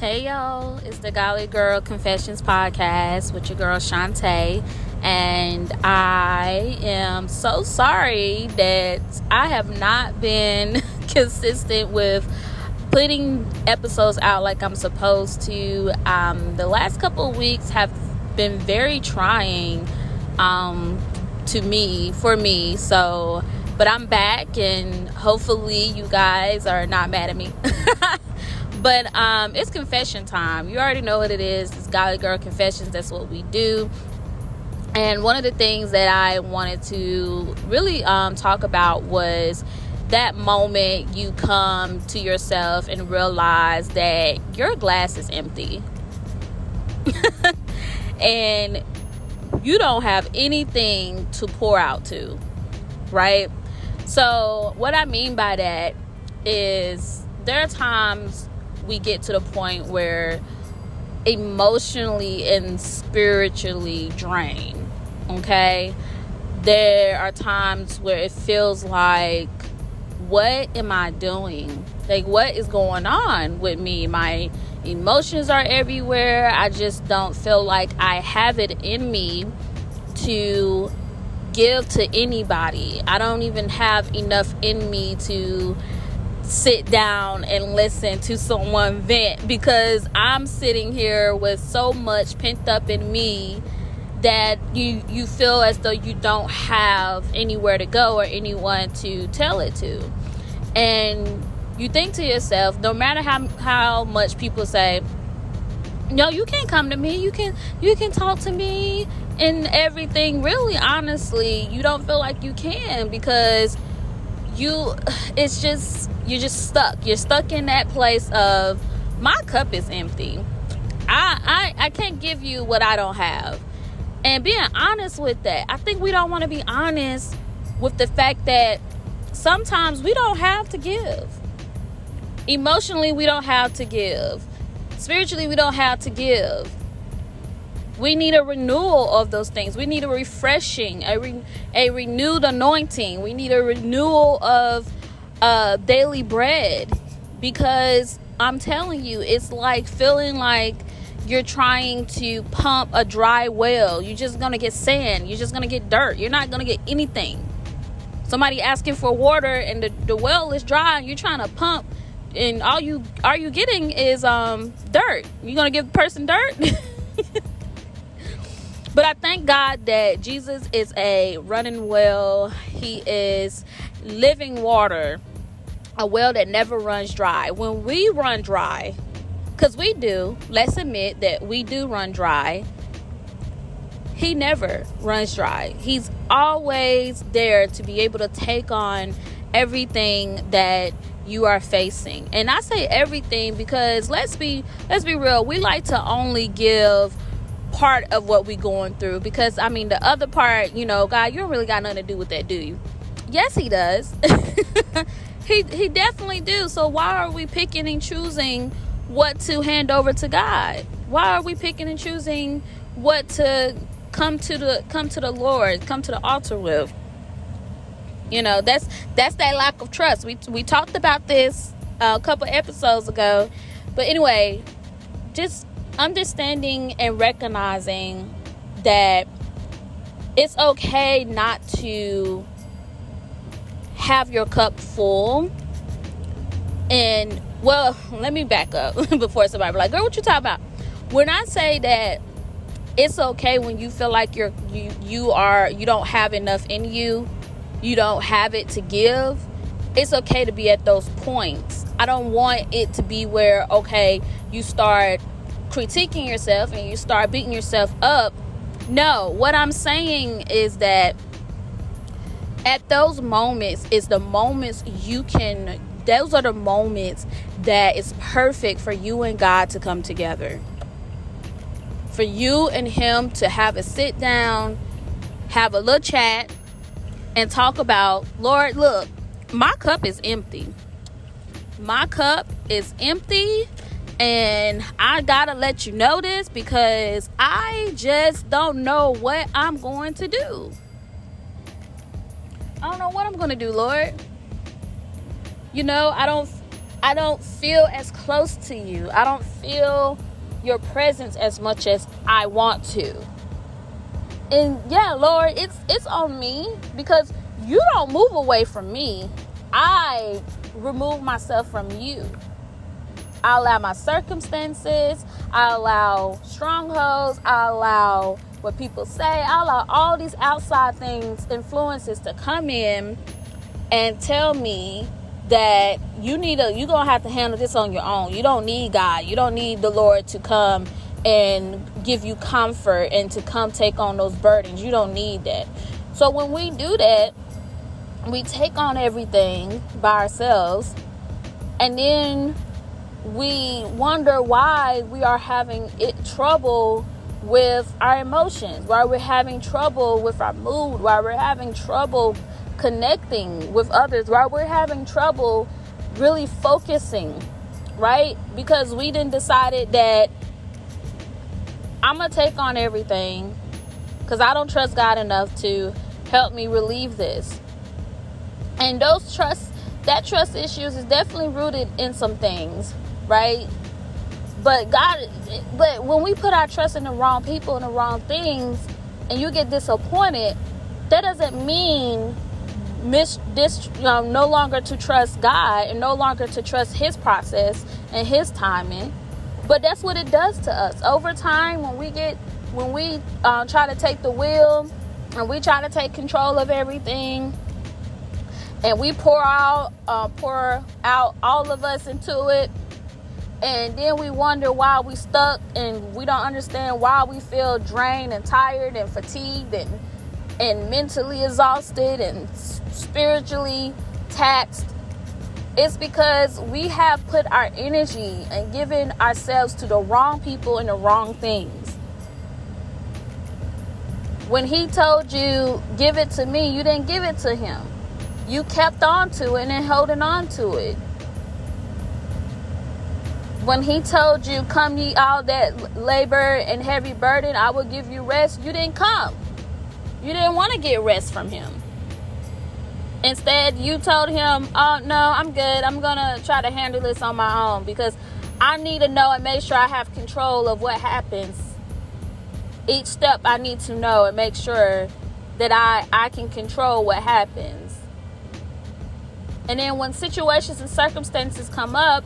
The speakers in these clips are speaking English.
Hey y'all, it's the Golly Girl Confessions podcast with your girl Shantae, and I am so sorry that I have not been consistent with putting episodes out like I'm supposed to. Um, the last couple weeks have been very trying um, to me, for me, so but I'm back, and hopefully, you guys are not mad at me. But um, it's confession time. You already know what it is. It's Golly Girl Confessions. That's what we do. And one of the things that I wanted to really um, talk about was that moment you come to yourself and realize that your glass is empty. and you don't have anything to pour out to, right? So, what I mean by that is there are times we get to the point where emotionally and spiritually drained. Okay? There are times where it feels like, what am I doing? Like, what is going on with me? My emotions are everywhere. I just don't feel like I have it in me to give to anybody. I don't even have enough in me to sit down and listen to someone vent because I'm sitting here with so much pent up in me that you you feel as though you don't have anywhere to go or anyone to tell it to. And you think to yourself, no matter how how much people say, no, you can't come to me. You can you can talk to me and everything. Really, honestly, you don't feel like you can because you it's just you're just stuck. You're stuck in that place of my cup is empty. I, I i can't give you what i don't have. And being honest with that i think we don't want to be honest with the fact that sometimes we don't have to give. Emotionally we don't have to give. Spiritually we don't have to give we need a renewal of those things. We need a refreshing, a, re- a renewed anointing. We need a renewal of uh, daily bread because I'm telling you, it's like feeling like you're trying to pump a dry well. You're just gonna get sand. You're just gonna get dirt. You're not gonna get anything. Somebody asking for water and the, the well is dry and you're trying to pump and all you are you getting is um dirt. You're gonna give the person dirt. But I thank God that Jesus is a running well. He is living water, a well that never runs dry. When we run dry, because we do, let's admit that we do run dry. He never runs dry. He's always there to be able to take on everything that you are facing. And I say everything because let's be let's be real. We like to only give part of what we going through because I mean the other part, you know, God, you don't really got nothing to do with that, do you? Yes, he does. he he definitely do. So why are we picking and choosing what to hand over to God? Why are we picking and choosing what to come to the come to the Lord, come to the altar with? You know, that's that's that lack of trust. We we talked about this uh, a couple episodes ago. But anyway, just understanding and recognizing that it's okay not to have your cup full. And well let me back up before somebody be like girl what you talking about? When i say that it's okay when you feel like you're you you are you don't have enough in you you don't have it to give it's okay to be at those points. I don't want it to be where okay you start critiquing yourself and you start beating yourself up. No, what I'm saying is that at those moments is the moments you can those are the moments that is perfect for you and God to come together. For you and him to have a sit down, have a little chat and talk about, Lord, look, my cup is empty. My cup is empty and I gotta let you know this because I just don't know what I'm going to do. I don't know what I'm gonna do, Lord. You know, I don't I don't feel as close to you. I don't feel your presence as much as I want to. And yeah, Lord, it's it's on me because you don't move away from me. I remove myself from you. I allow my circumstances, I allow strongholds, I allow what people say, I allow all these outside things, influences to come in and tell me that you need a you're gonna have to handle this on your own. You don't need God. You don't need the Lord to come and give you comfort and to come take on those burdens. You don't need that. So when we do that, we take on everything by ourselves and then we wonder why we are having it trouble with our emotions, why we're having trouble with our mood, why we're having trouble connecting with others, why we're having trouble really focusing, right? Because we didn't decided that I'm gonna take on everything because I don't trust God enough to help me relieve this. And those trust that trust issues is definitely rooted in some things, right? But God, but when we put our trust in the wrong people and the wrong things, and you get disappointed, that doesn't mean miss this um, no longer to trust God and no longer to trust His process and His timing. But that's what it does to us over time when we get when we uh, try to take the wheel and we try to take control of everything and we pour out uh, pour out all of us into it and then we wonder why we stuck and we don't understand why we feel drained and tired and fatigued and and mentally exhausted and spiritually taxed. It's because we have put our energy and given ourselves to the wrong people and the wrong things. When he told you give it to me you didn't give it to him. You kept on to it and holding on to it when he told you, Come ye all that labor and heavy burden, I will give you rest, you didn't come. You didn't want to get rest from him. Instead, you told him, Oh, no, I'm good. I'm going to try to handle this on my own because I need to know and make sure I have control of what happens. Each step I need to know and make sure that I, I can control what happens. And then when situations and circumstances come up,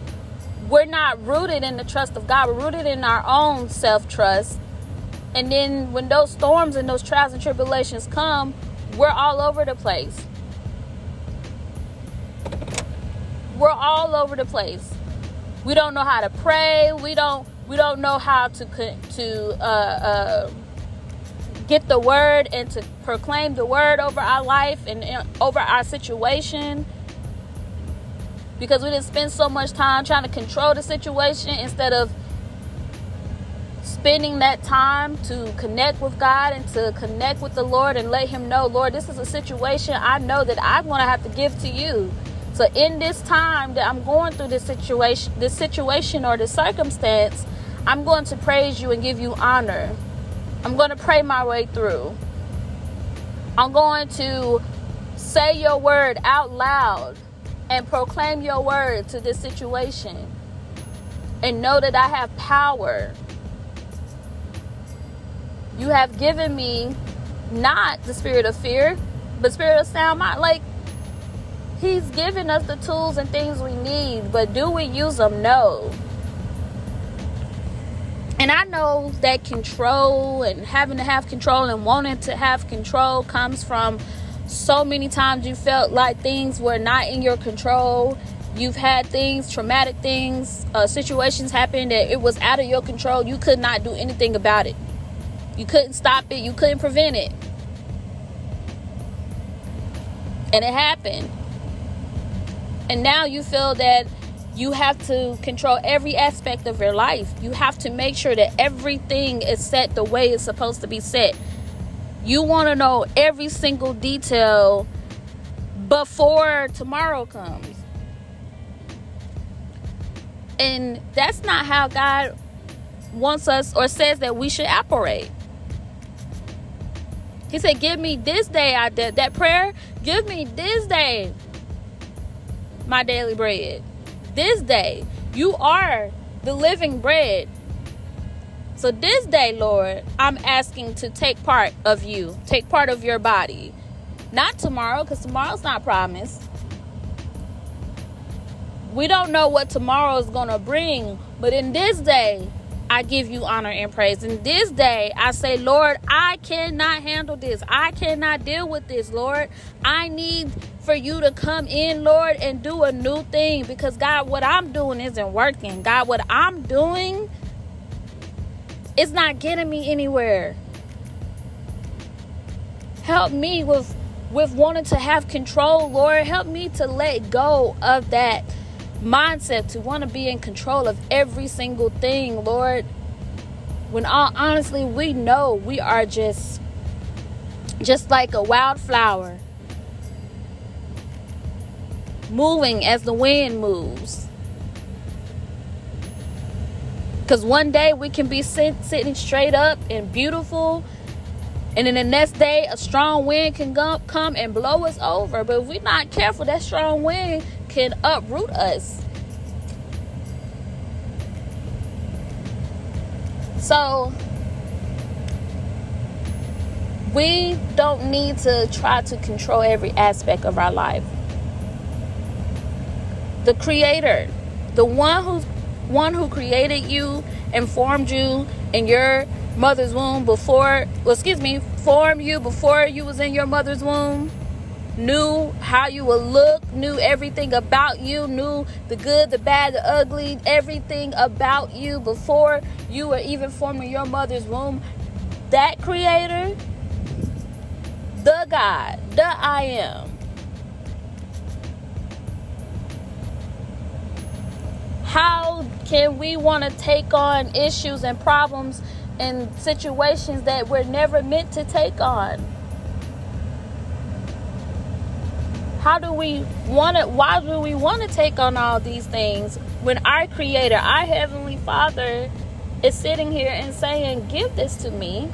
we're not rooted in the trust of God. We're rooted in our own self trust. And then when those storms and those trials and tribulations come, we're all over the place. We're all over the place. We don't know how to pray. We don't. We don't know how to to uh, uh, get the word and to proclaim the word over our life and over our situation because we didn't spend so much time trying to control the situation instead of spending that time to connect with God and to connect with the Lord and let Him know, Lord, this is a situation I know that I'm going to have to give to you. So in this time that I'm going through this situation, this situation or this circumstance, I'm going to praise you and give you honor. I'm going to pray my way through. I'm going to say your word out loud and proclaim your word to this situation and know that I have power. You have given me not the spirit of fear, but spirit of sound mind. Like He's given us the tools and things we need, but do we use them? No. And I know that control and having to have control and wanting to have control comes from so many times you felt like things were not in your control. You've had things, traumatic things, uh, situations happen that it was out of your control. You could not do anything about it. You couldn't stop it. You couldn't prevent it. And it happened. And now you feel that you have to control every aspect of your life. You have to make sure that everything is set the way it's supposed to be set. You want to know every single detail before tomorrow comes. And that's not how God wants us or says that we should operate. He said, Give me this day. I did that prayer. Give me this day my daily bread. This day, you are the living bread. So this day, Lord, I'm asking to take part of you, take part of your body. Not tomorrow, because tomorrow's not promised. We don't know what tomorrow is going to bring, but in this day, I give you honor and praise. In this day, I say, Lord, I cannot handle this. I cannot deal with this, Lord. I need for you to come in, Lord, and do a new thing because, God, what I'm doing isn't working. God, what I'm doing is not getting me anywhere. Help me with with wanting to have control, Lord. Help me to let go of that mindset to want to be in control of every single thing, Lord. When all honestly, we know we are just just like a wildflower moving as the wind moves. Because one day we can be sit, sitting straight up and beautiful, and then the next day a strong wind can come and blow us over. But if we're not careful, that strong wind can uproot us. So we don't need to try to control every aspect of our life. The creator, the one who's one who created you and formed you in your mother's womb before well, excuse me, formed you before you was in your mother's womb knew how you would look, knew everything about you, knew the good, the bad, the ugly, everything about you before you were even forming your mother's womb. That creator, the God, the I am. How can we want to take on issues and problems and situations that we're never meant to take on? How do we want to, why do we want to take on all these things when our Creator, our Heavenly Father, is sitting here and saying, Give this to me?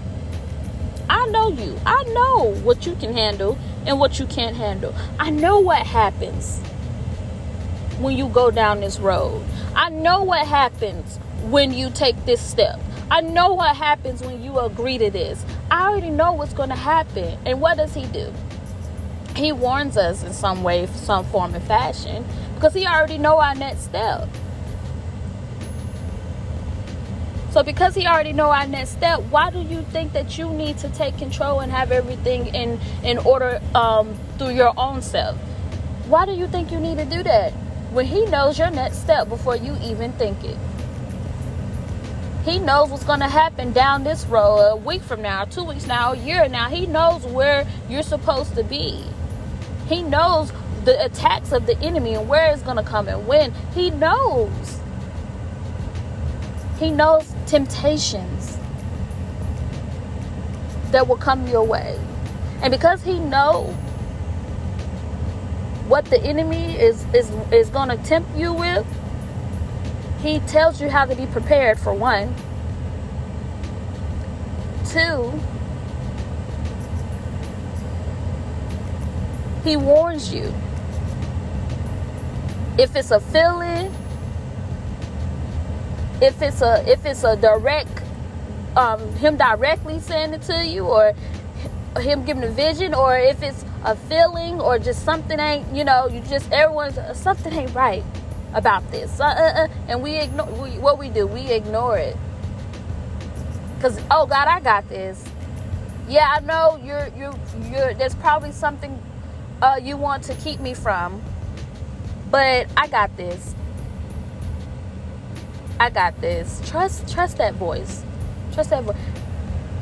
I know you. I know what you can handle and what you can't handle. I know what happens when you go down this road. I know what happens when you take this step. I know what happens when you agree to this. I already know what's going to happen. And what does he do? he warns us in some way, some form and fashion, because he already know our next step. So because he already know our next step, why do you think that you need to take control and have everything in in order um, through your own self? Why do you think you need to do that when he knows your next step before you even think it? He knows what's going to happen down this road a week from now, two weeks now, a year now. He knows where you're supposed to be. He knows the attacks of the enemy and where it's going to come and when. He knows. He knows temptations that will come your way. And because he knows what the enemy is is is going to tempt you with, he tells you how to be prepared for one. Two, He warns you. If it's a feeling, if it's a if it's a direct um, him directly saying it to you or him giving a vision or if it's a feeling or just something ain't you know you just everyone's uh, something ain't right about this uh, uh, uh, and we ignore we, what we do we ignore it because oh god i got this yeah i know you're you're you're there's probably something uh, you want to keep me from. But I got this. I got this. Trust trust that voice. Trust that voice.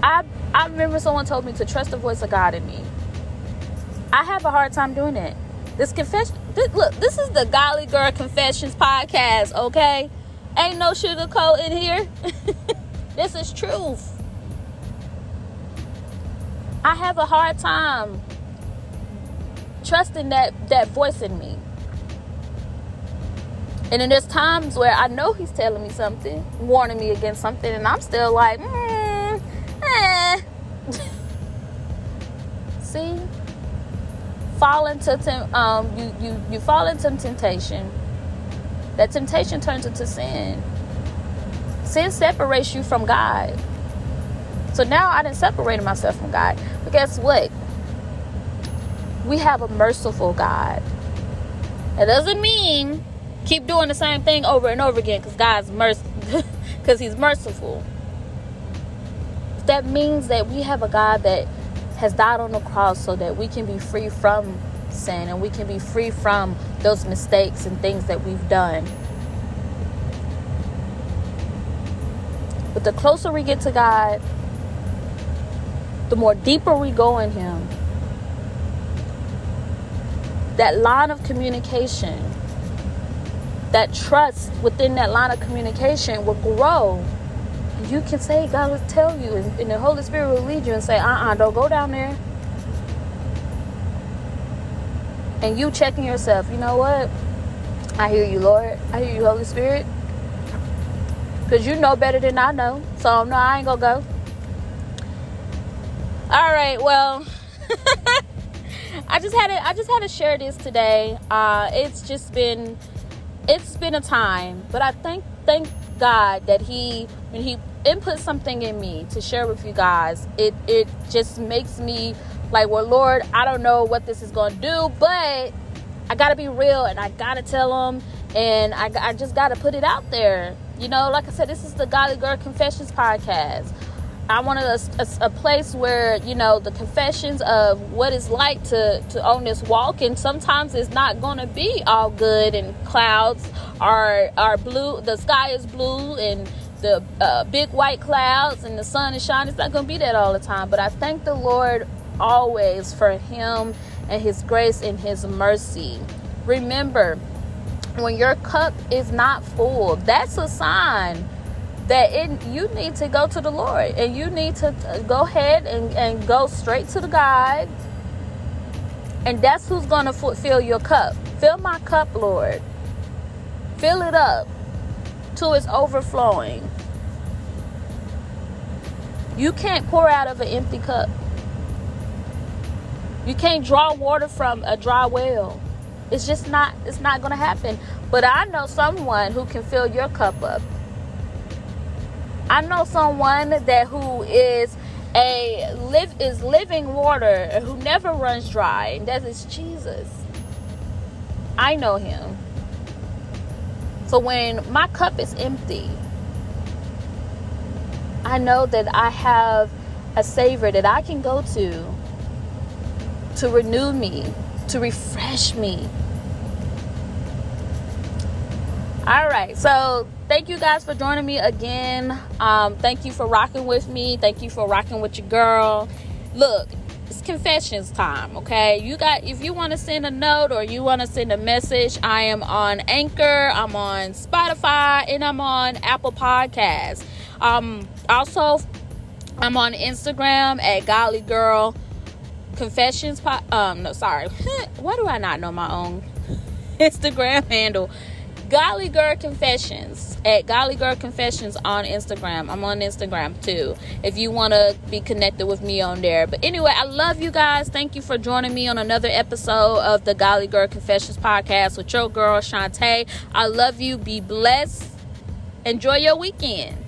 I I remember someone told me to trust the voice of God in me. I have a hard time doing it. This confession look, this is the Golly Girl Confessions podcast, okay? Ain't no sugarcoat in here. this is truth. I have a hard time trusting that that voice in me. And then there's times where I know he's telling me something, warning me against something, and I'm still like, mm, eh. See, fall into tem- um, you you you fall into temptation, that temptation turns into sin. Sin separates you from God. So now I didn't separate myself from God. But guess what? We have a merciful God. That doesn't mean keep doing the same thing over and over again because God's merciful because he's merciful. That means that we have a God that has died on the cross so that we can be free from sin and we can be free from those mistakes and things that we've done. But the closer we get to God, the more deeper we go in Him. That line of communication, that trust within that line of communication will grow. You can say, God will tell you, and, the Holy Spirit will lead you and say, uh uh-uh, uh, do not go down there. And you checking yourself, you know what? I hear you, Lord. I hear you, Holy Spirit. Because you know better than I know. So, no, I ain't going to go. All right, well. I just had to I just had to share this today. Uh, it's just been it's been a time, but I thank thank God that He when He input something in me to share with you guys, it it just makes me like, well, Lord, I don't know what this is gonna do, but I gotta be real and I gotta tell them, and I I just gotta put it out there. You know, like I said, this is the Godly Girl Confessions podcast. I wanted a, a, a, place where you know the confessions of what it's like to to own this walk, and sometimes it's not going to be all good, and clouds are are blue, the sky is blue, and the uh, big white clouds, and the sun is shining. It's not going to be that all the time, but I thank the Lord always for Him and His grace and His mercy. Remember, when your cup is not full, that's a sign that it you need to go to the Lord and you need to go ahead and, and go straight to the God. And that's who's going to fill your cup. Fill my cup, Lord. Fill it up till it's overflowing. You can't pour out of an empty cup. You can't draw water from a dry well. It's just not it's not going to happen. But I know someone who can fill your cup up. I know someone that who is a live is living water who never runs dry, and that is Jesus. I know him. So when my cup is empty, I know that I have a savior that I can go to to renew me, to refresh me. All right, so thank you guys for joining me again. Um, thank you for rocking with me. Thank you for rocking with your girl. Look, it's confessions time, okay? You got if you want to send a note or you want to send a message, I am on Anchor, I'm on Spotify, and I'm on Apple Podcasts. Um, also, I'm on Instagram at Godly Girl Confessions. Po- um, no, sorry. Why do I not know my own Instagram handle? Golly Girl Confessions at Golly Girl Confessions on Instagram. I'm on Instagram too if you want to be connected with me on there. But anyway, I love you guys. Thank you for joining me on another episode of the Golly Girl Confessions podcast with your girl Shantae. I love you. Be blessed. Enjoy your weekend.